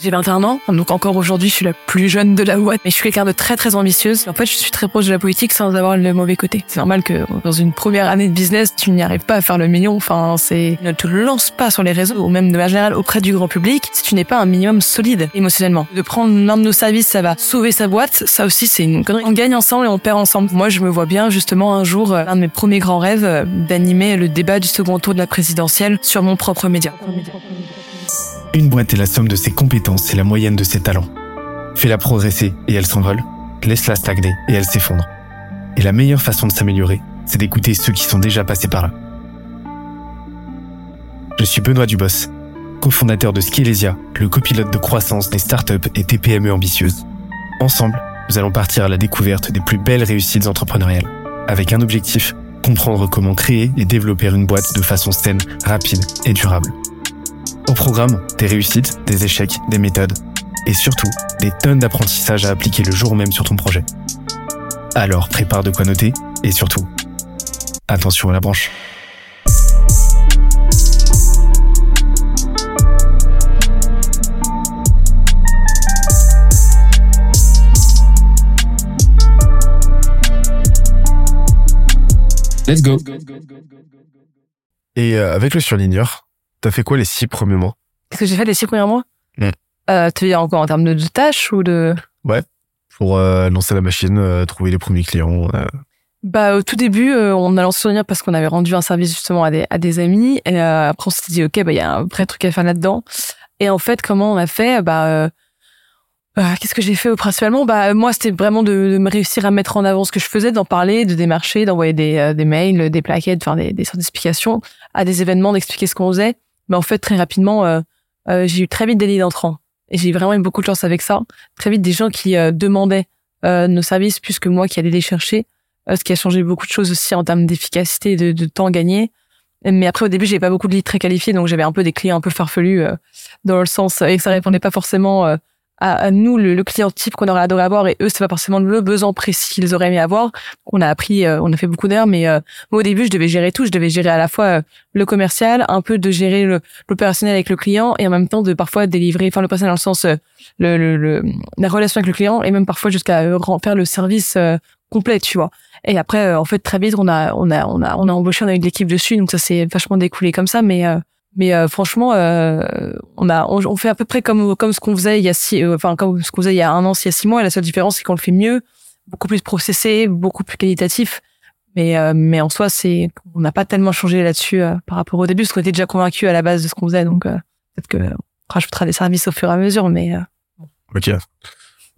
J'ai 21 ans, donc encore aujourd'hui, je suis la plus jeune de la boîte, mais je suis quelqu'un de très très ambitieuse. En fait, je suis très proche de la politique sans avoir le mauvais côté. C'est normal que dans une première année de business, tu n'y arrives pas à faire le million. Enfin, c'est ne te lance pas sur les réseaux ou même de manière générale auprès du grand public si tu n'es pas un minimum solide émotionnellement. De prendre l'un de nos services, ça va sauver sa boîte. Ça aussi, c'est une connerie. On gagne ensemble et on perd ensemble. Moi, je me vois bien justement un jour, euh, un de mes premiers grands rêves, euh, d'animer le débat du second tour de la présidentielle sur mon propre média. Une boîte est la somme de ses compétences et la moyenne de ses talents. Fais-la progresser et elle s'envole. Laisse-la stagner et elle s'effondre. Et la meilleure façon de s'améliorer, c'est d'écouter ceux qui sont déjà passés par là. Je suis Benoît Dubos, cofondateur de Skelesia, le copilote de croissance des startups et TPME ambitieuses. Ensemble, nous allons partir à la découverte des plus belles réussites entrepreneuriales, avec un objectif, comprendre comment créer et développer une boîte de façon saine, rapide et durable. Au programme, des réussites, des échecs, des méthodes et surtout des tonnes d'apprentissages à appliquer le jour même sur ton projet. Alors prépare de quoi noter et surtout, attention à la branche. Let's go. Et euh, avec le surligneur, T'as fait quoi les six premiers mois? Qu'est-ce que j'ai fait les six premiers mois? Euh, Tu veux dire encore en termes de, de tâches ou de Ouais. Pour euh, lancer la machine, euh, trouver les premiers clients. Bah au tout début, on a lancé Souvenir parce qu'on avait rendu un service justement à des, à des amis. Et après, on s'était dit, ok, bah il y a un vrai truc à faire là-dedans. Et en fait, comment on a fait? Bah qu'est-ce que j'ai fait principalement? Bah moi, c'était vraiment de, de me réussir à mettre en avant ce que je faisais, d'en parler, de démarcher, d'envoyer des, des mails, des plaquettes, enfin des, des sortes d'explications à des événements, d'expliquer ce qu'on faisait. Mais en fait, très rapidement, euh, euh, j'ai eu très vite des leads entrants. Et j'ai vraiment eu beaucoup de chance avec ça. Très vite, des gens qui euh, demandaient euh, nos services plus que moi qui allais les chercher. Euh, ce qui a changé beaucoup de choses aussi en termes d'efficacité et de, de temps gagné. Mais après, au début, j'avais pas beaucoup de leads très qualifiés, donc j'avais un peu des clients un peu farfelus dans le sens et que ça répondait pas forcément à, nous, le, le client type qu'on aurait adoré avoir, et eux, c'est pas forcément le besoin précis qu'ils auraient aimé avoir. On a appris, euh, on a fait beaucoup d'erreurs, mais euh, moi, au début, je devais gérer tout. Je devais gérer à la fois euh, le commercial, un peu de gérer le- l'opérationnel avec le client, et en même temps de parfois délivrer, enfin l'opérationnel dans le sens euh, le, le, le- la relation avec le client, et même parfois jusqu'à euh, faire le service complet, tu vois. Et après, en fait, très vite, on a, on a, on a, on a embauché, on a eu de l'équipe dessus, donc ça s'est vachement découlé comme ça. Mais, mais euh, franchement, euh, on a, on, on fait à peu près comme, comme ce qu'on faisait il y a six, euh, enfin comme ce qu'on faisait il y a un an, il y a six mois. Et la seule différence, c'est qu'on le fait mieux, beaucoup plus processé, beaucoup plus qualitatif. Mais, euh, mais en soi, c'est, on n'a pas tellement changé là-dessus euh, par rapport au début, parce qu'on était déjà convaincu à la base de ce qu'on faisait. Donc euh, peut-être que on rajoutera des services au fur et à mesure, mais euh, Ok.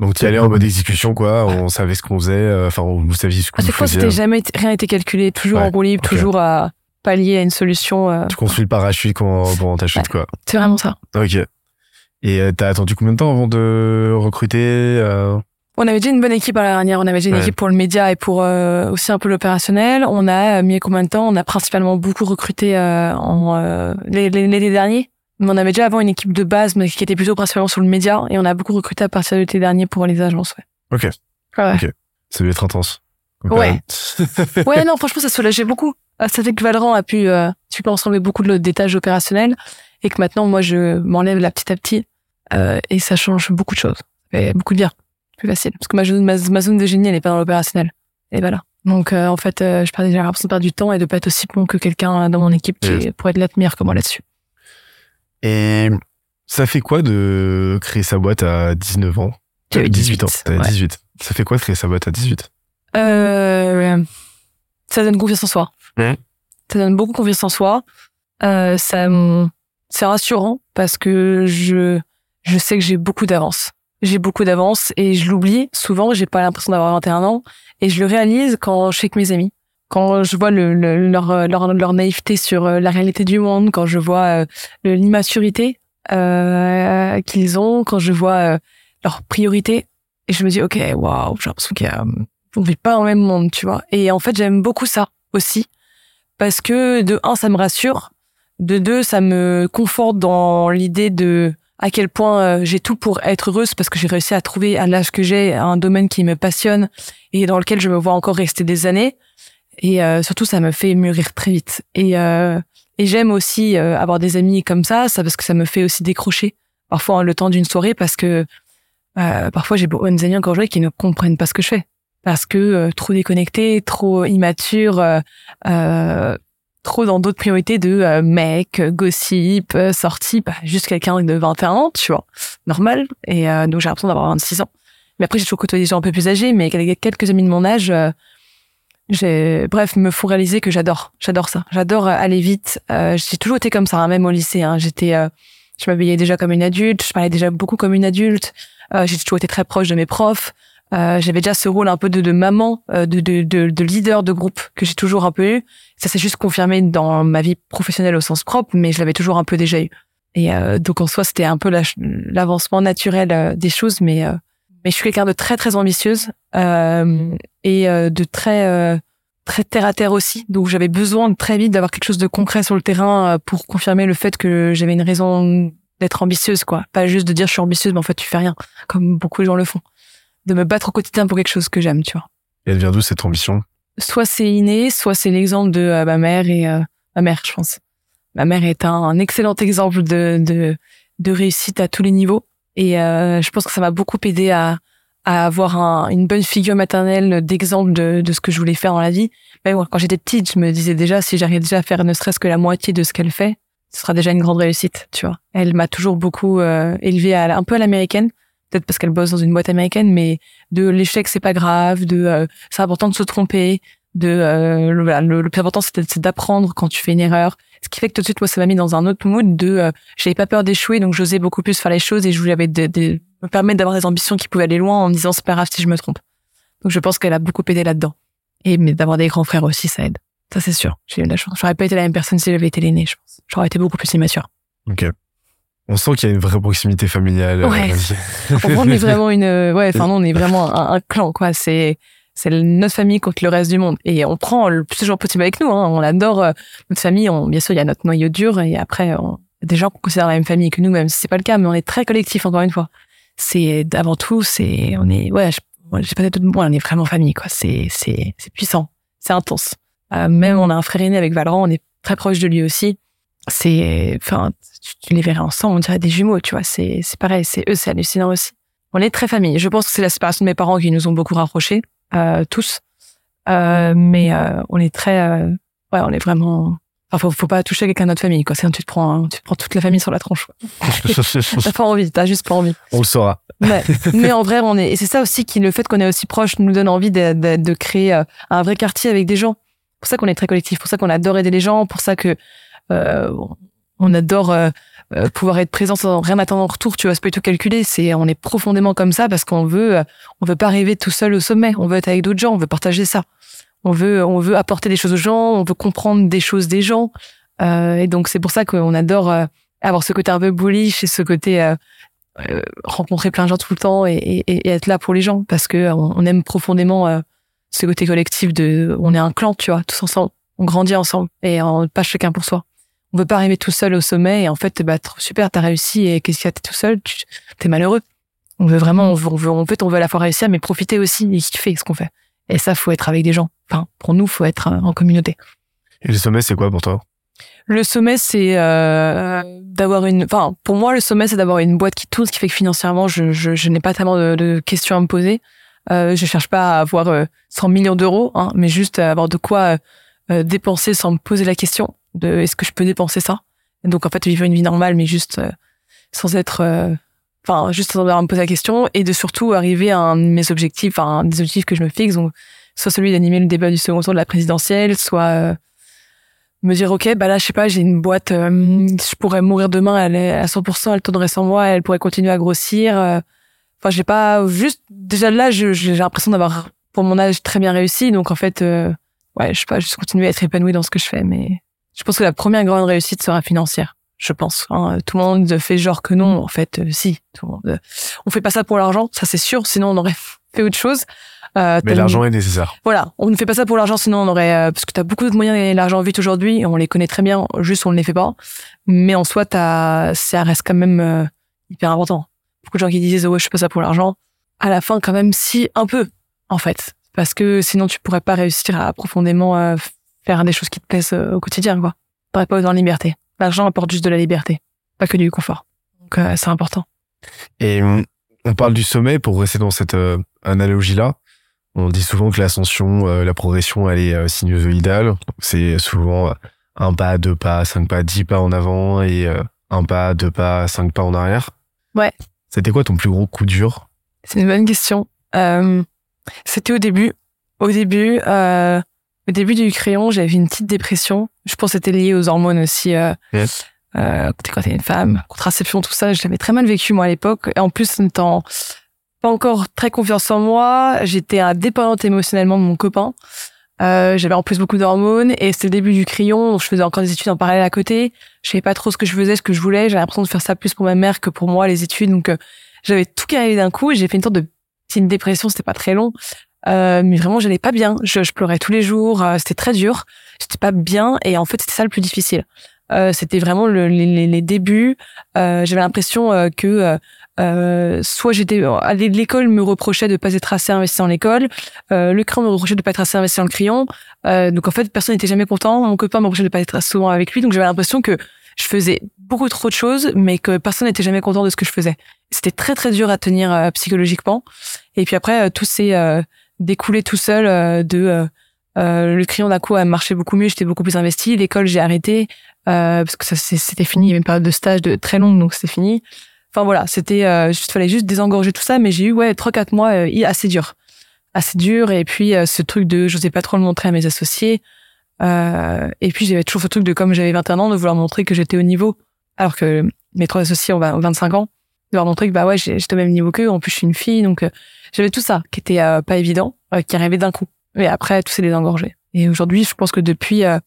Donc tu allais en mode exécution, quoi. On savait ce qu'on faisait. euh, Enfin, vous saviez ce que à vous chaque fois, c'était jamais rien été calculé, toujours Ouais, en roue libre, toujours à pallier à une solution. euh, Tu construis le parachute quand, pendant ta chute, quoi. c'est vraiment ça. Ok. Et euh, t'as attendu combien de temps avant de recruter euh, On avait déjà une bonne équipe à la dernière. On avait déjà une Ouais. équipe pour le média et pour aussi un peu l'opérationnel. On a mis combien de temps? On a principalement beaucoup recruté en l'été dernier. Mais on avait déjà avant une équipe de base, mais qui était plutôt principalement sur le média. Et on a beaucoup recruté à partir de l'été dernier pour les agences. Ouais. Ok. Ouais. Ok. Ça devait être intense. Donc, Ouais. ouais, non, franchement, ça soulageait beaucoup. Ah, Ça fait que Valorant a pu, euh, tu peux ensemble beaucoup de des tâches opérationnelles et que maintenant, moi, je m'enlève là petit à petit euh, et ça change beaucoup de choses. Et beaucoup de bien. Plus facile. Parce que ma zone, ma, ma zone de génie, elle n'est pas dans l'opérationnel. Et voilà. Donc, euh, en fait, euh, je j'ai l'impression de perdre du temps et de pas être aussi bon que quelqu'un dans mon équipe qui pourrait être meilleur que moi là-dessus. Et ça fait quoi de créer sa boîte à 19 ans? J'avais 18 ans. 18, T'avais ouais. 18. Ça fait quoi de créer sa boîte à 18 Euh, ça donne confiance en soi. Ça donne beaucoup confiance en soi. Euh, ça, c'est rassurant parce que je, je sais que j'ai beaucoup d'avance. J'ai beaucoup d'avance et je l'oublie. Souvent, j'ai pas l'impression d'avoir 21 ans et je le réalise quand je suis avec mes amis. Quand je vois le, le- leur, leur, leur naïveté sur euh, la réalité du monde, quand je vois euh, l'immaturité euh, qu'ils ont, quand je vois leurs priorités, et je me dis, ok, waouh, j'ai l'impression qu'il y a, on vit pas dans le même monde, tu vois. Et en fait, j'aime beaucoup ça aussi. Parce que de un, ça me rassure. De deux, ça me conforte dans l'idée de à quel point euh, j'ai tout pour être heureuse parce que j'ai réussi à trouver à l'âge que j'ai un domaine qui me passionne et dans lequel je me vois encore rester des années. Et euh, surtout, ça me fait mûrir très vite. Et, euh, et j'aime aussi euh, avoir des amis comme ça, ça parce que ça me fait aussi décrocher parfois le temps d'une soirée parce que euh, parfois j'ai beaucoup d'amis encore aujourd'hui qui ne comprennent pas ce que je fais parce que euh, trop déconnecté, trop immature, euh, euh trop dans d'autres priorités de mec, gossip, sortie, bah, juste quelqu'un de 21 ans, tu vois, normal. Et donc j'ai l'impression d'avoir 26 ans. Mais après j'ai toujours côtoyé des gens un peu plus âgés, mais quelques amis de mon âge j'ai bref me font réaliser que j'adore. J'adore ça. J'adore euh, aller vite. Euh, j'ai toujours été comme ça hein, même au lycée hein. j'étais euh, je m'habillais déjà comme une adulte. Je parlais déjà beaucoup comme une adulte. Euh, j'ai toujours été très proche de mes profs euh, j'avais déjà ce rôle un peu de, de maman de, de, de, de, leader de groupe que j'ai toujours un peu eu ça s'est juste confirmé dans ma vie professionnelle au sens propre mais je l'avais toujours un peu déjà eu et donc en soi c'était un peu l'avancement naturel des choses mais mais je suis quelqu'un de très très ambitieuse euh, et euh, de très euh, très terre à terre aussi. Donc j'avais besoin très vite d'avoir quelque chose de concret sur le terrain pour confirmer le fait que j'avais une raison d'être ambitieuse, quoi. Pas juste de dire je suis ambitieuse, mais en fait tu fais rien, comme beaucoup de gens le font. De me battre au quotidien pour quelque chose que j'aime, tu vois. Et elle vient d'où cette ambition? Soit c'est inné, soit c'est l'exemple de ma mère et ma mère, je pense. Ma mère est un, un excellent exemple de, de de réussite à tous les niveaux. Et euh, je pense que ça m'a beaucoup aidé à, à avoir un, une bonne figure maternelle d'exemple de, de ce que je voulais faire dans la vie. Mais bon, quand j'étais petite, je me disais déjà si j'arrivais déjà à faire ne serait-ce que la moitié de ce qu'elle fait, ce sera déjà une grande réussite, tu vois. Elle m'a toujours beaucoup euh, élevée à, un peu à l'américaine, peut-être parce qu'elle bosse dans une boîte américaine, mais de l'échec c'est pas grave, de euh, c'est important de se tromper, de euh, le, le, plus important c'est d'apprendre quand tu fais une erreur. Ce qui fait que tout de suite moi ça m'a mis dans un autre mood de euh, j'avais pas peur d'échouer donc j'osais beaucoup plus faire les choses et je voulais me permettre d'avoir des ambitions qui pouvaient aller loin en me disant c'est pas grave si je me trompe. Donc je pense qu'elle a beaucoup aidé là-dedans. Et d'avoir des grands frères aussi ça aide. Ça c'est sûr. J'ai eu de la chance. J'aurais pas été la même personne si j'avais été l'aîné je pense. J'aurais été beaucoup plus immature. Ok on sent qu'il y a une vraie proximité familiale ouais. on est vraiment une ouais enfin non on est vraiment un, un clan quoi c'est c'est notre famille contre le reste du monde. Et on prend le plus de gens possible avec nous. Hein. On adore euh, notre famille. On, bien sûr, il y a notre noyau dur et après, on, des gens qu'on considère la même famille que nous, même si c'est pas le cas, mais on est très collectif encore une fois. C'est avant tout, c'est on est ouais, j'ai pas de moi, on est vraiment famille quoi. C'est c'est c'est puissant, c'est intense. Euh, même on a un frère aîné avec Valran, on est très proche de lui aussi. C'est enfin, tu, les verrais ensemble, on dirait des jumeaux, tu vois. C'est c'est pareil, c'est eux, c'est hallucinant aussi. On est très famille. Je pense que c'est la séparation de mes parents qui nous ont beaucoup rapprochés. Euh, tous. Euh, mais euh, on est très, ouais, on est vraiment. Enfin, faut, faut pas toucher quelqu'un de notre famille, quoi. Sinon, tu te prends, tu te prends toute la famille sur la tronche. t'as pas envie, t'as juste pas envie. On le saura. Mais, mais en vrai, on est, et c'est ça aussi qui, le fait qu'on est aussi proche, nous donne envie de, de, de créer un vrai quartier avec des gens. Pour ça qu'on est très collectif, pour ça qu'on adore aider les gens, pour ça que euh, on adore euh, pouvoir être présent sans rien attendre en retour, tu vois, c'est pas du tout calculé. C'est, on est profondément comme ça parce qu'on veut, euh, on veut pas arriver tout seul au sommet. On veut être avec d'autres gens, on veut partager ça. On veut, on veut apporter des choses aux gens, on veut comprendre des choses des gens. Euh, et donc c'est pour ça qu'on adore euh, avoir ce côté un peu bullish et ce côté rencontrer plein de gens tout le temps et, et, et, être là pour les gens parce que on, aime profondément ce côté collectif de, on est un clan, tu vois, tous ensemble. On grandit ensemble et on pas chacun pour soi on veut pas arriver tout seul au sommet et en fait bah super t'as réussi et qu'est-ce qu'il y a t'es tout seul tu t'es malheureux. On veut vraiment on veut, on veut en fait on veut à la fois réussir mais profiter aussi et kiffer ce qu'on fait. Et ça faut être avec des gens. Enfin pour nous faut être en communauté. Et le sommet c'est quoi pour toi? Le sommet c'est euh, d'avoir une enfin pour moi le sommet c'est d'avoir une boîte qui tourne ce qui fait que financièrement je je, je n'ai pas tellement de, de, questions à me poser. Euh, je cherche pas à avoir 100 euh, millions d'euros hein, mais juste à avoir de quoi euh, dépenser sans me poser la question de est-ce que je peux dépenser ça? Donc en fait vivre une vie normale mais juste euh, sans être euh, enfin juste sans me poser la question et de surtout arriver à un de mes objectifs enfin des objectifs que je me fixe donc soit celui d'animer le débat du second tour de la présidentielle soit euh, me dire ok bah là je sais pas j'ai une boîte je pourrais mourir demain elle est à 100% elle tournerait sans moi elle pourrait continuer à grossir enfin j'ai pas juste déjà là j'ai l'impression d'avoir pour mon âge très bien réussi donc en fait ouais je sais pas juste continuer à être épanoui dans ce que je fais mais je pense que la première grande réussite sera financière. Je pense. Hein. Tout le monde fait genre que non. En fait, euh, si. Tout le monde, euh, on fait pas ça pour l'argent, ça c'est sûr. Sinon, on aurait fait autre chose. Euh, mais l'argent est nécessaire. Voilà, on ne fait pas ça pour l'argent, sinon on aurait euh, parce que tu as beaucoup de moyens de gagner l'argent vite aujourd'hui, on les connaît très bien, juste on ne les fait pas. Mais en soi, t'as, ça reste quand même hyper important. Beaucoup de gens qui disent ouais, je fais pas ça pour l'argent. À la fin, quand même, si un peu, en fait, parce que sinon tu pourrais pas réussir à profondément faire des choses qui te plaisent euh, au quotidien, quoi. T'aurais pas besoin de liberté. L'argent apporte juste de la liberté, pas que du confort. Donc euh, c'est important. Et on- on parle du sommet pour rester dans cette euh, analogie-là. On dit souvent que l'ascension, euh, la progression, elle est sinusoïdale. C'est souvent un pas, deux pas, cinq pas, dix pas en avant et un pas, deux pas, cinq pas en arrière. Ouais. C'était quoi ton plus gros coup dur? C'est une bonne question. C'était au début. Au début, euh, au début du crayon, j'avais une petite dépression. Je pense que c'était lié aux hormones aussi. Euh, Yes. euh, quand t'es une femme, contraception, tout ça, je l'avais très mal vécu moi à l'époque. Et en plus, en étant pas encore très confiance en moi, j'étais indépendante émotionnellement de mon copain. Euh, j'avais en plus beaucoup d'hormones et c'était le début du crayon, donc je faisais encore des études en parallèle à côté. Je savais pas trop ce que je faisais, ce que je voulais. J'avais l'impression de faire ça plus pour ma mère que pour moi, les études. Donc euh, j'avais tout arrivait d'un coup et j'ai fait une sorte de petite dépression. C'était pas très long, euh, mais vraiment j'allais pas bien. Je, je pleurais tous les jours. euh, c'était très dur. J'étais pas bien et en fait c'était ça le plus difficile. Euh, c'était vraiment le- les, les- débuts. Euh, j'avais l'impression euh, que soit j'étais l'école me reprochait de pas être assez investi dans l'école, le crayon me reprochait de pas être assez investi dans le crayon. Donc en fait personne n'était jamais content. Mon copain me reprochait de pas être souvent avec lui. Donc j'avais l'impression que je faisais beaucoup trop de choses, mais que personne n'était jamais content de ce que je faisais. C'était très très dur à tenir psychologiquement. Et puis après tout s'est euh, découlé tout seul euh, de euh, euh, le crayon d'un coup a marché beaucoup mieux, j'étais beaucoup plus investie. L'école j'ai arrêté parce que ça c'était fini. Il y avait une période de stage de très longue, donc c'était fini. Enfin voilà, c'était euh, juste fallait juste désengorger tout ça, mais j'ai eu ouais trois quatre mois euh, assez dur, assez dur. Et puis euh, ce truc de j'osais pas trop le montrer à mes associés. Et puis j'avais toujours ce truc de comme j'avais 21 ans de vouloir montrer que j'étais au niveau, alors que mes trois associés ont 20 ont 25 ans, de leur montrer que bah ouais j'étais au même niveau qu'eux. En plus je suis une fille, donc euh, j'avais tout ça qui était euh, pas évident, euh, qui arrivait d'un coup. Et après tout s'est désengorgé. Et aujourd'hui je pense que depuis un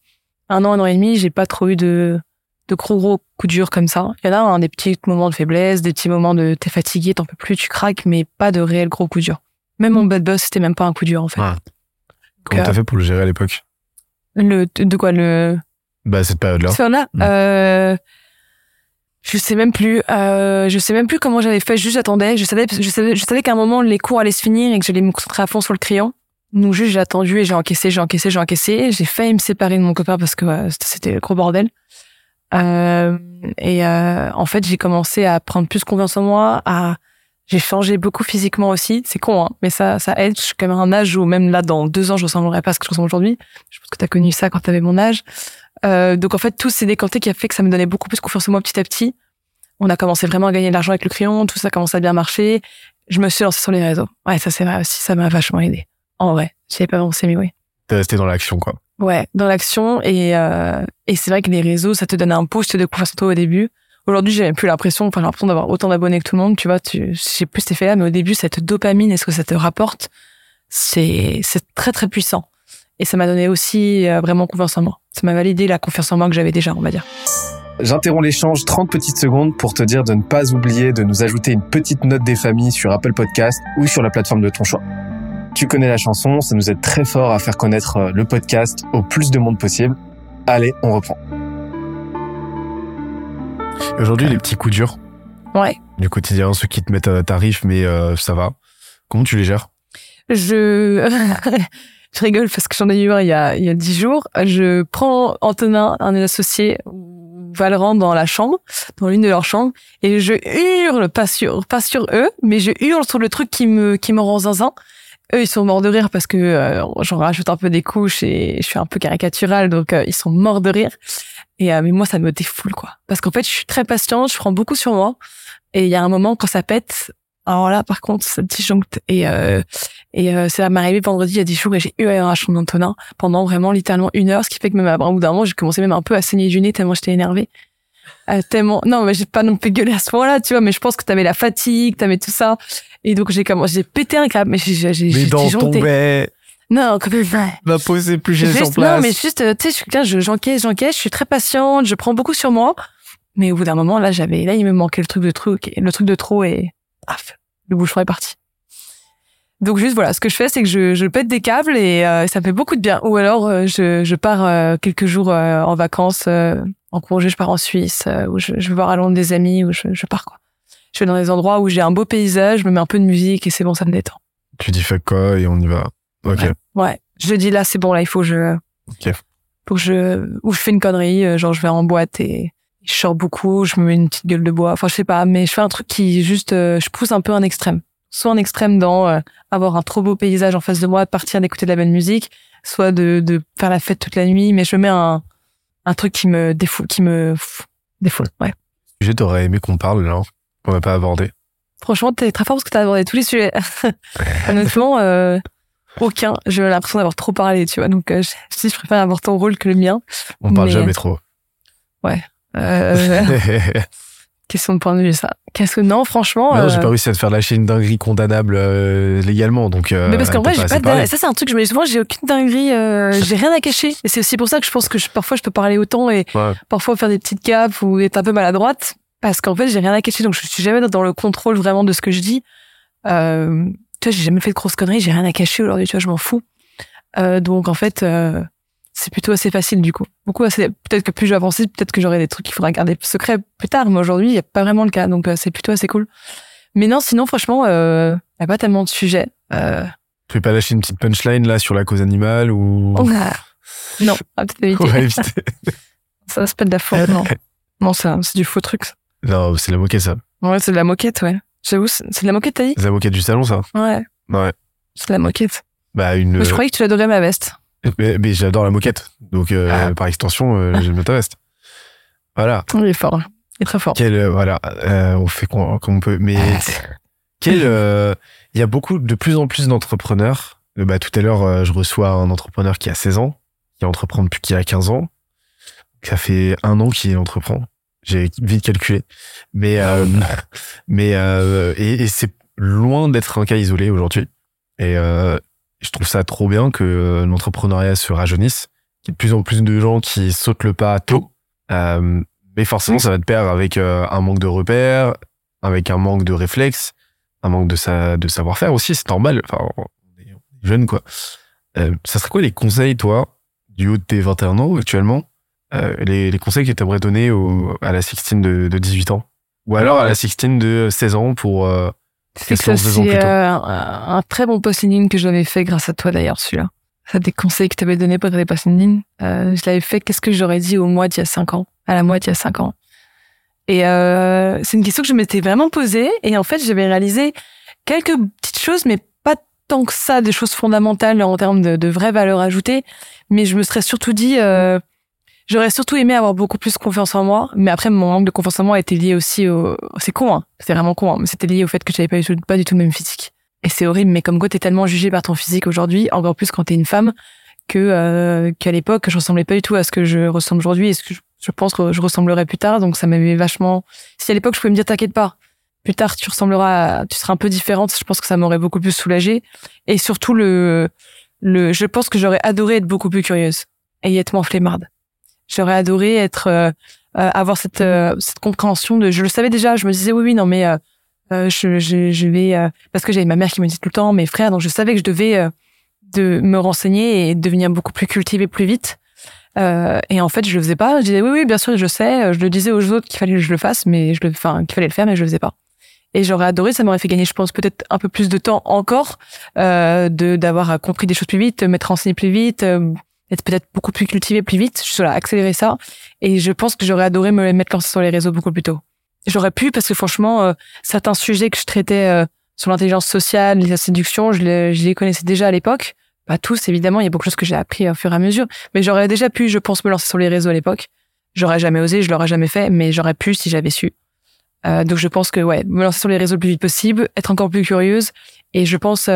an, un an et demi, j'ai pas trop eu de de gros gros coups durs comme ça. Il y en a hein, des petits moments de faiblesse, des petits moments de t'es fatigué, t'en peux plus, tu craques, mais pas de réels gros coups durs. Même mon bad boss, c'était même pas un coup dur en fait. Ouais. Comment t'as fait pour le gérer à l'époque? Le de quoi le Bah cette période-là. ce là Mm. euh, je sais même plus. Euh, je sais même plus comment j'avais fait. Juste j'attendais. Je savais, je savais, je savais qu'à un moment les cours allaient se finir et que j'allais me concentrer à fond sur le crayon. Donc juste j'ai attendu et j'ai encaissé, j'ai encaissé, j'ai encaissé. J'ai failli me séparer de mon copain parce que euh, c'était- le gros bordel. Euh, et euh, en fait j'ai commencé à prendre plus confiance en moi. À j'ai changé beaucoup physiquement aussi. C'est con, hein, mais ça, ça aide. Je suis quand même à un âge où même là dans deux ans je ressemblerai pas à ce que je ressemble aujourd'hui. Je pense que t'as connu ça quand t'avais mon âge. Euh, donc en fait, tout s'est décanté qui a fait que ça me donnait beaucoup plus confiance en moi petit à petit. On a commencé vraiment à gagner de l'argent avec le crayon, tout ça commence à bien marcher. Je me suis lancée sur les réseaux. Ouais, ça c'est vrai aussi, ça m'a vachement aidé. En vrai, j'y avais pas pensé, mais oui. T'es resté dans l'action quoi. Ouais, dans l'action et euh, et c'est vrai que les réseaux, ça te donne un boost de confiance en toi au début. Aujourd'hui, j'ai plus l'impression, enfin l'impression d'avoir autant d'abonnés que tout le monde, tu vois. Tu, j'ai plus cet effet-là, mais au début, cette dopamine et ce que ça te rapporte, c'est c'est très très puissant. Et ça m'a donné aussi euh, vraiment confiance en moi. Ça m'a validé la confiance en moi que j'avais déjà, on va dire. J'interromps l'échange 30 petites secondes pour te dire de ne pas oublier de nous ajouter une petite note des familles sur Apple Podcast ou sur la plateforme de ton choix. Tu connais la chanson, ça nous aide très fort à faire connaître euh, le podcast au plus de monde possible. Allez, on reprend. Et Aujourd'hui les petits coups durs Ouais. du quotidien, ceux qui te mettent à tarif mais euh, ça va. Comment tu les gères? Je, je rigole parce que j'en ai eu un il y a, il y a dix jours. Je prends Antonin, un des associés, Valorant dans la chambre, dans l'une de leurs chambres, et je hurle, pas sur, pas sur eux, mais je hurle sur le truc qui me, qui me rend zinzin. Eux, ils sont morts de rire parce que euh, j'en rajoute un peu des couches et je suis un peu caricaturale, donc euh, ils sont morts de rire. Et euh, mais moi, ça me défoule, quoi. Parce qu'en fait, je suis très patiente, je prends beaucoup sur moi. Et il y a un moment quand ça pète, alors là, par contre, ça disjoncte. Et euh, et euh, ça m'est arrivé vendredi il y a 10 jours et j'ai eu un chambre d'Antonin pendant vraiment littéralement une heure, ce qui fait que même à un bout d'un moment, j'ai commencé même un peu à saigner du nez tellement j'étais énervée. Euh, tellement non mais j'ai pas non plus gueulé à ce moment-là tu vois mais je pense que t'avais la fatigue t'avais tout ça et donc j'ai commencé j'ai pété un câble mais j'ai j'ai j'ai disjoncté. Non quand même ma peau s'est plus Juste- sur place. non mais juste euh, tu sais je suis quelqu'un, je j'encaisse j'encaisse je suis très patiente je prends beaucoup sur moi mais au bout d'un moment là j'avais là il me manquait le truc de truc le truc de trop et paf, le bouchon est parti donc juste voilà ce que je fais c'est que je, je pète des câbles et euh, ça me fait beaucoup de bien ou alors euh, je, je pars euh, quelques jours euh, en vacances euh, en congé je pars en Suisse euh, où je, je vais voir à Londres des amis où je, je pars quoi je vais dans des endroits où j'ai un beau paysage je me mets un peu de musique et c'est bon ça me détend Tu dis fuck quoi et on y va. Ok. Ouais. Ouais je dis là c'est bon là il faut que je Ok. faut que je ou je fais une connerie euh, genre je vais en boîte et je sors beaucoup, je me mets une petite gueule de bois. Enfin, je sais pas, mais je fais un truc qui juste, euh, je pousse un peu un extrême. Soit un extrême dans euh, avoir un trop beau paysage en face de moi, partir d'écouter de la belle musique, soit de, de faire la fête toute la nuit. Mais je mets un, un truc qui me défoule, qui me pff, défoule. Ouais. Sujet, t'aurais aimé qu'on parle, là, qu'on n'a pas abordé. Franchement, t'es très fort parce que t'as abordé tous les sujets. Honnêtement, euh, aucun. J'ai l'impression d'avoir trop parlé, tu vois. Donc, euh, je, si je préfère avoir ton rôle que le mien. On parle Mais- jamais trop. Euh, question de point de vue, ça. Qu'est-ce que non, franchement. non, j'ai euh, pas réussi à te faire lâcher une dinguerie condamnable euh, légalement, donc. euh, mais parce qu'en vrai, j'ai pas de Ça, c'est un truc que je me dis souvent, j'ai aucune dinguerie, euh, j'ai rien à cacher. Et c'est aussi pour ça que je pense que je- parfois je peux parler autant et Ouais. parfois faire des petites gaffes ou être un peu maladroite. Parce qu'en fait, j'ai rien à cacher. Donc, je suis jamais dans le contrôle vraiment de ce que je dis. Euh, tu vois, j'ai jamais fait de grosses conneries, j'ai rien à cacher aujourd'hui, tu vois, je m'en fous. Euh, donc, en fait, euh, c'est plutôt assez facile du coup. Beaucoup assez, peut-être que plus j'avance, peut-être que j'aurai des trucs qu'il faudra garder secrets plus tard, mais aujourd'hui, il y a pas vraiment le cas. Donc, euh, c'est plutôt assez cool. Mais non, sinon, franchement, il y a pas tellement de sujets. Euh, Tu veux pas lâcher une petite punchline là sur la cause animale ou. on a- Non, on va peut-être éviter. On va éviter. Ça, c'est pas de la faute, non. Non, c'est du faux truc. ça. non, c'est la moquette ça. Ouais, c'est de la moquette, ouais. J'avoue, c'est de la moquette, t'as dit C'est la moquette du salon ça. Ouais, Ouais. c'est de la moquette. Bah une. Mais je croyais que tu adorais ma veste. Mais, mais j'adore la moquette, donc euh, Ah. par extension, euh, j'aime bien ta veste. Voilà. Il est fort. Il est très fort. Quel, euh, voilà, euh, on fait com- comme on peut. Mais quel, euh, il y a beaucoup, de plus en plus d'entrepreneurs. Euh, Bah, tout à l'heure, euh, je reçois un entrepreneur qui a 16 ans, qui entreprend depuis qu'il a 15 ans. Ça fait un an qu'il entreprend. J'ai vite calculé. Mais, euh, mais, euh, et, et c'est loin d'être un cas isolé aujourd'hui. Et, euh, je trouve ça trop bien que l'entrepreneuriat se rajeunisse. Qu'il y ait de plus en plus de gens qui sautent le pas tôt. Euh, mais forcément, ça va de pair avec euh, un manque de repères, avec un manque de réflexes, un manque de, sa, de savoir-faire aussi. C'est normal. Enfin, on est on est jeune, quoi. Euh, ça serait quoi les conseils, toi, du haut de tes 21 ans actuellement? Euh, les, les conseils que tu aimerais donner au, à la Sixtine de, de 18 ans? Ou alors à la Sixtine de 16 ans pour... euh, C'est ça, c'est euh, un, très bon post LinkedIn que j'avais fait grâce à toi d'ailleurs, celui-là. Ça, des conseils que tu avais donnés pour des post LinkedIn. Euh, je l'avais fait, qu'est-ce que j'aurais dit au mois d'il y a 5 ans, à la mois d'il y a 5 ans. Et euh, c'est une question que je m'étais vraiment posée. Et en fait, j'avais réalisé quelques petites choses, mais pas tant que ça, des choses fondamentales en termes de, de vraies valeurs ajoutées. Mais je me serais surtout dit, j'aurais surtout aimé avoir beaucoup plus confiance en moi. Mais après, mon manque de confiance en moi était lié aussi au... C'est con, hein. C'est vraiment con, hein, mais c'était lié au fait que j'avais pas du tout, pas du tout le même physique. Et c'est horrible, mais comme quoi t'es tellement jugé par ton physique aujourd'hui, encore plus quand t'es une femme, que euh, qu'à l'époque, je ressemblais pas du tout à ce que je ressemble aujourd'hui et ce que je, je pense que je ressemblerai plus tard. Donc ça m'avait vachement... Si à l'époque, je pouvais me dire, t'inquiète pas, plus tard, tu ressembleras, à- tu seras un peu différente, je pense que ça m'aurait beaucoup plus soulagée. Et surtout, le, le, je pense que j'aurais adoré être beaucoup plus curieuse et être moins flemmarde. J'aurais adoré être, euh, euh, avoir cette, euh, cette compréhension de, je le savais déjà, je me disais, oui, oui, non, mais, je, je, vais, parce que j'avais ma mère qui me disait tout le temps, mes frères, donc je savais que je devais, de me renseigner et devenir beaucoup plus cultivée plus vite. Et en fait, je le faisais pas. Je disais oui, oui, bien sûr, je sais. Je le disais aux autres qu'il fallait que je le fasse, mais je le, enfin, qu'il fallait le faire, mais je le faisais pas. Et j'aurais adoré. Ça m'aurait fait gagner, je pense, peut-être un peu plus de temps encore, de d'avoir compris des choses plus vite, m'être renseigné plus vite, être peut-être beaucoup plus cultivé plus vite. Je suis accélérer ça. Et je pense que j'aurais adoré me mettre sur les réseaux beaucoup plus tôt. J'aurais pu parce que franchement, euh, certains sujets que je traitais euh, sur l'intelligence sociale, la séduction, je les, je les connaissais déjà à l'époque. Pas tous, évidemment. Il y a beaucoup de choses que j'ai appris au fur et à mesure. Mais j'aurais déjà pu, je pense, me lancer sur les réseaux à l'époque. J'aurais jamais osé, je l'aurais jamais fait, mais j'aurais pu si j'avais su. Euh, donc je pense que ouais, me lancer sur les réseaux le plus vite possible, être encore plus curieuse, et je pense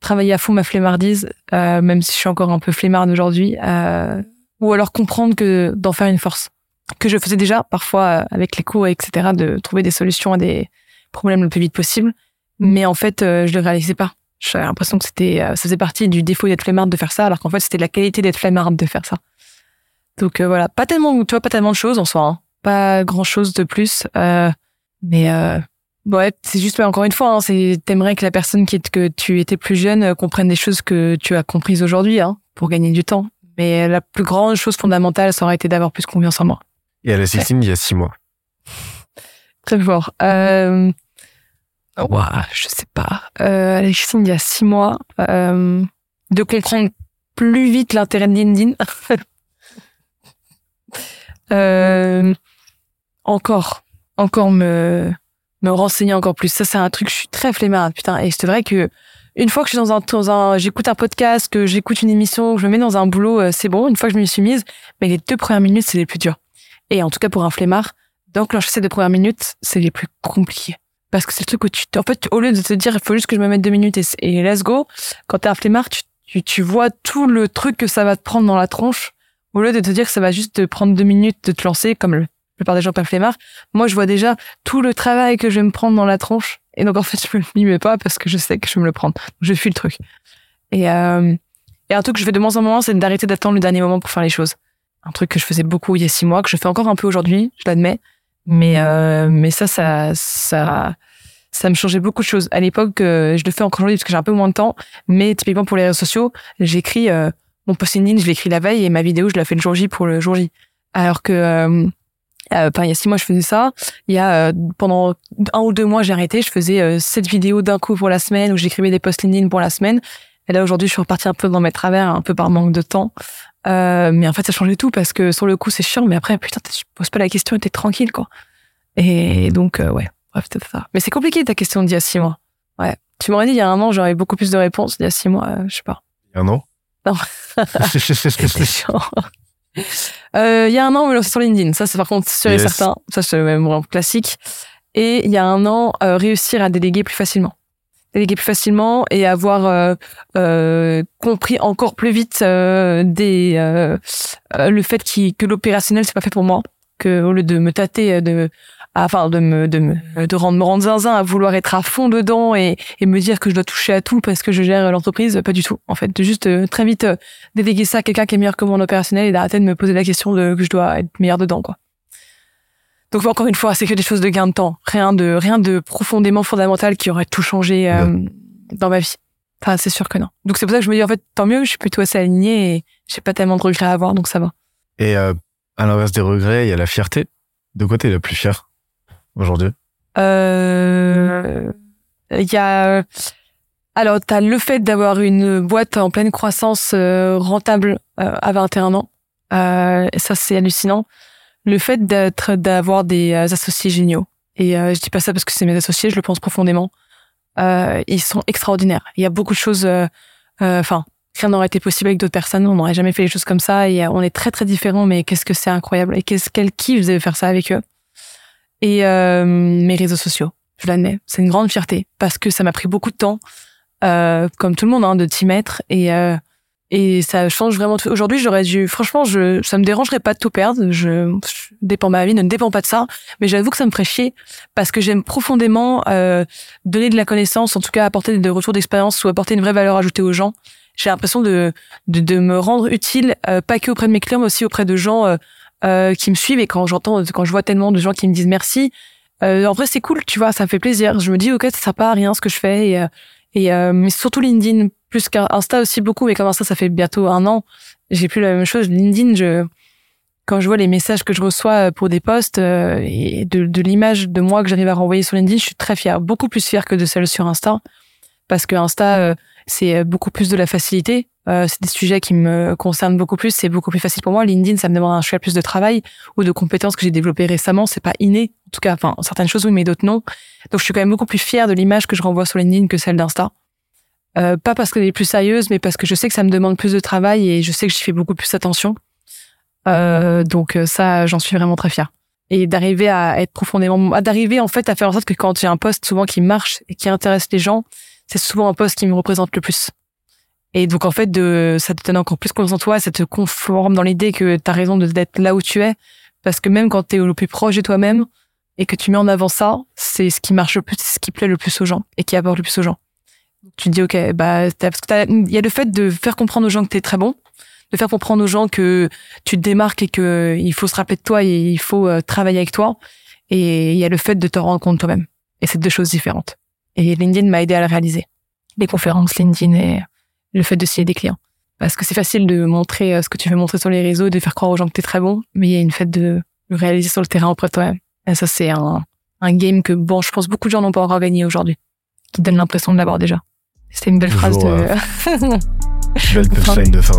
travailler à fond ma flemmardise, euh, même si je suis encore un peu flemmarde aujourd'hui, euh, ou alors comprendre que d'en faire une force, que je faisais déjà parfois euh, avec les cours, etc., de trouver des solutions à des problèmes le plus vite possible, mais en fait euh, je le réalisais pas. J'avais l'impression que c'était, euh, ça faisait partie du défaut d'être flemmarde de faire ça, alors qu'en fait c'était la qualité d'être flemmarde de faire ça. Donc euh, voilà, pas tellement, tu vois, pas tellement de choses en soi, hein. pas grand chose de plus, mais ouais, c'est juste ouais, encore une fois, hein, c'est t'aimerais que la personne qui est que tu étais plus jeune euh, comprenne des choses que tu as comprises aujourd'hui, hein, pour gagner du temps. Mais la plus grande chose fondamentale, ça aurait été d'avoir plus confiance en moi. Et à la Sixtine, il y a six mois. Très fort. Euh, ouah, je sais pas. Euh, Alexine, il y a six mois, euh, de comprendre plus vite l'intérêt de LinkedIn. euh, encore, encore me, me renseigner encore plus. Ça, c'est un truc, je suis très flemmarde, putain. Et c'est vrai que une fois que je suis dans un, dans un j'écoute un podcast, que j'écoute une émission, que je me mets dans un boulot, euh, c'est bon. Une fois que je me suis mise, mais les deux premières minutes, c'est les plus dures. Et en tout cas, pour un flemmard, d'enclencher ces deux premières minutes, c'est les plus compliqués. Parce que c'est le truc où tu, en fait, au lieu de te dire, il faut juste que je me mette deux minutes et, et let's go, quand t'es un flemmard, tu, tu, tu vois tout le truc que ça va te prendre dans la tronche, au lieu de te dire que ça va juste te prendre deux minutes de te lancer, comme le, plupart des gens pas flemmard. Moi, je vois déjà tout le travail que je vais me prendre dans la tronche. Et donc, en fait, je me m'y mets pas parce que je sais que je vais me le prendre. Donc, je fuis le truc. Et, euh, et un truc que je fais de moins en moins, c'est d'arrêter d'attendre le dernier moment pour faire les choses. Un truc que je faisais beaucoup il y a six mois, que je fais encore un peu aujourd'hui, je l'admets. Mais, euh, mais ça, ça, ça, ça me changeait beaucoup de choses. À l'époque, euh, je le fais encore aujourd'hui parce que j'ai un peu moins de temps. Mais typiquement pour les réseaux sociaux, j'écris euh, mon post LinkedIn, je l'écris la veille et ma vidéo, je la fais le jour J pour le jour J. Alors que, euh, enfin, il y a six mois, je faisais ça. Il y a euh, pendant un ou deux mois, j'ai arrêté. Je faisais euh, sept vidéos d'un coup pour la semaine où j'écrivais des posts LinkedIn pour la semaine. Et là, aujourd'hui, je suis repartie un peu dans mes travers, un peu par manque de temps. Euh, mais en fait, ça changeait tout parce que sur le coup, c'est chiant. Mais après, putain, tu poses pas la question et t'es tranquille, quoi. Et donc, euh, ouais, bref, peut-être ça. Mais c'est compliqué ta question d'il y a six mois. Ouais. Tu m'aurais dit il y a un an, j'aurais beaucoup plus de réponses. Il y a six mois, euh, je sais pas. Il y a un an? Non. C'était chiant. Euh, il y a un an, on me lancer sur LinkedIn. Ça, c'est par contre sûr Yes. et certain. Ça, c'est même vraiment classique. Et il y a un an, euh, réussir à déléguer plus facilement. Déléguer plus facilement et avoir euh, euh, compris encore plus vite euh, des euh, euh, le fait que l'opérationnel c'est pas fait pour moi. Que au lieu de me tâter, euh, de enfin de me de me de rendre me rendre zinzin à vouloir être à fond dedans et et me dire que je dois toucher à tout parce que je gère l'entreprise, pas du tout. En fait, de juste euh, très vite euh, déléguer ça à quelqu'un qui est meilleur que moi en opérationnel et d'arrêter de me poser la question de que je dois être meilleur dedans quoi. Donc encore une fois, c'est que des choses de gain de temps, rien de rien de profondément fondamental qui aurait tout changé euh, dans ma vie. Enfin, c'est sûr que non. Donc c'est pour ça que je me dis en fait tant mieux, je suis plutôt assez alignée et j'ai pas tellement de regrets à avoir donc ça va. Et euh, à l'inverse des regrets, il y a la fierté. De quoi t'es le plus fier aujourd'hui Euh, Il y a alors t'as le fait d'avoir une boîte en pleine croissance euh, rentable euh, à 21 ans. Euh, ça c'est hallucinant. Le fait d'être d'avoir des euh, associés géniaux. Et euh, je dis pas ça parce que c'est mes associés, je le pense profondément. Euh, ils sont extraordinaires. Il y a beaucoup de choses. euh, euh, Enfin, rien n'aurait été possible avec d'autres personnes. On n'aurait jamais fait les choses comme ça. Et euh, on est très très différents, mais qu'est-ce que c'est incroyable. Et qu'est-ce quel kiff de faire ça avec eux. Et euh, mes réseaux sociaux, je l'admets, c'est une grande fierté parce que ça m'a pris beaucoup de temps, euh, comme tout le monde, hein, de t'y mettre. Et euh, et ça change vraiment tout. Aujourd'hui, j'aurais dû, franchement, je, ça me dérangerait pas de tout perdre. Je, je dépends ma vie, ne dépend pas de ça. Mais j'avoue que ça me ferait chier parce que j'aime profondément euh, donner de la connaissance, en tout cas apporter des retours d'expérience ou apporter une vraie valeur ajoutée aux gens. J'ai l'impression de, de, de me rendre utile, euh, pas que auprès de mes clients, mais aussi auprès de gens euh, euh, qui me suivent. Et quand j'entends, quand je vois tellement de gens qui me disent merci, euh, en vrai, c'est cool, tu vois, ça me fait plaisir. Je me dis, ok, ça sert pas rien ce que je fais. Et, euh, et euh, mais surtout LinkedIn, plus qu'Insta aussi beaucoup, mais comme Insta, ça fait bientôt un an, j'ai plus la même chose. LinkedIn, je, quand je vois les messages que je reçois pour des posts euh, et de, de l'image de moi que j'arrive à renvoyer sur LinkedIn, je suis très fière, beaucoup plus fière que de celle sur Insta, parce que Insta, euh, c'est beaucoup plus de la facilité. Euh, c'est des sujets qui me concernent beaucoup plus, c'est beaucoup plus facile pour moi. LinkedIn, ça me demande un choix plus de travail ou de compétences que j'ai développées récemment. C'est pas inné, en tout cas, enfin certaines choses oui, mais d'autres non. Donc je suis quand même beaucoup plus fière de l'image que je renvoie sur LinkedIn que celle d'Insta. Euh, pas parce qu'elle est plus sérieuse, mais parce que je sais que ça me demande plus de travail et je sais que j'y fais beaucoup plus attention. Euh, donc euh, ça, j'en suis vraiment très fière. Et d'arriver à être profondément, d'arriver en fait à faire en sorte que quand j'ai un poste souvent qui marche et qui intéresse les gens, c'est souvent un poste qui me représente le plus. Et donc en fait, de, ça te donne encore plus confiance en toi, ça te conforme dans l'idée que tu as raison d'être là où tu es, parce que même quand tu es le plus proche de toi-même et que tu mets en avant ça, c'est ce qui marche le plus, c'est ce qui plaît le plus aux gens et qui apporte le plus aux gens. Tu te dis ok, bah parce que il y a le fait de faire comprendre aux gens que tu es très bon, de faire comprendre aux gens que tu te démarques et que il faut se rappeler de toi et il faut euh, travailler avec toi. Et il y a le fait de te rendre compte toi-même. Et c'est deux choses différentes. Et LinkedIn m'a aidé à le réaliser. Les conférences LinkedIn et le fait de signer des clients. Parce que c'est facile de montrer euh, ce que tu veux montrer sur les réseaux, de faire croire aux gens que tu es très bon, mais il y a une fait de le réaliser sur le terrain auprès de toi-même. Et ça, c'est un, un game que, bon, je pense beaucoup de gens n'ont pas encore gagné aujourd'hui, qui donne l'impression de l'avoir déjà. C'était une belle phrase de... Belle punchline de fin.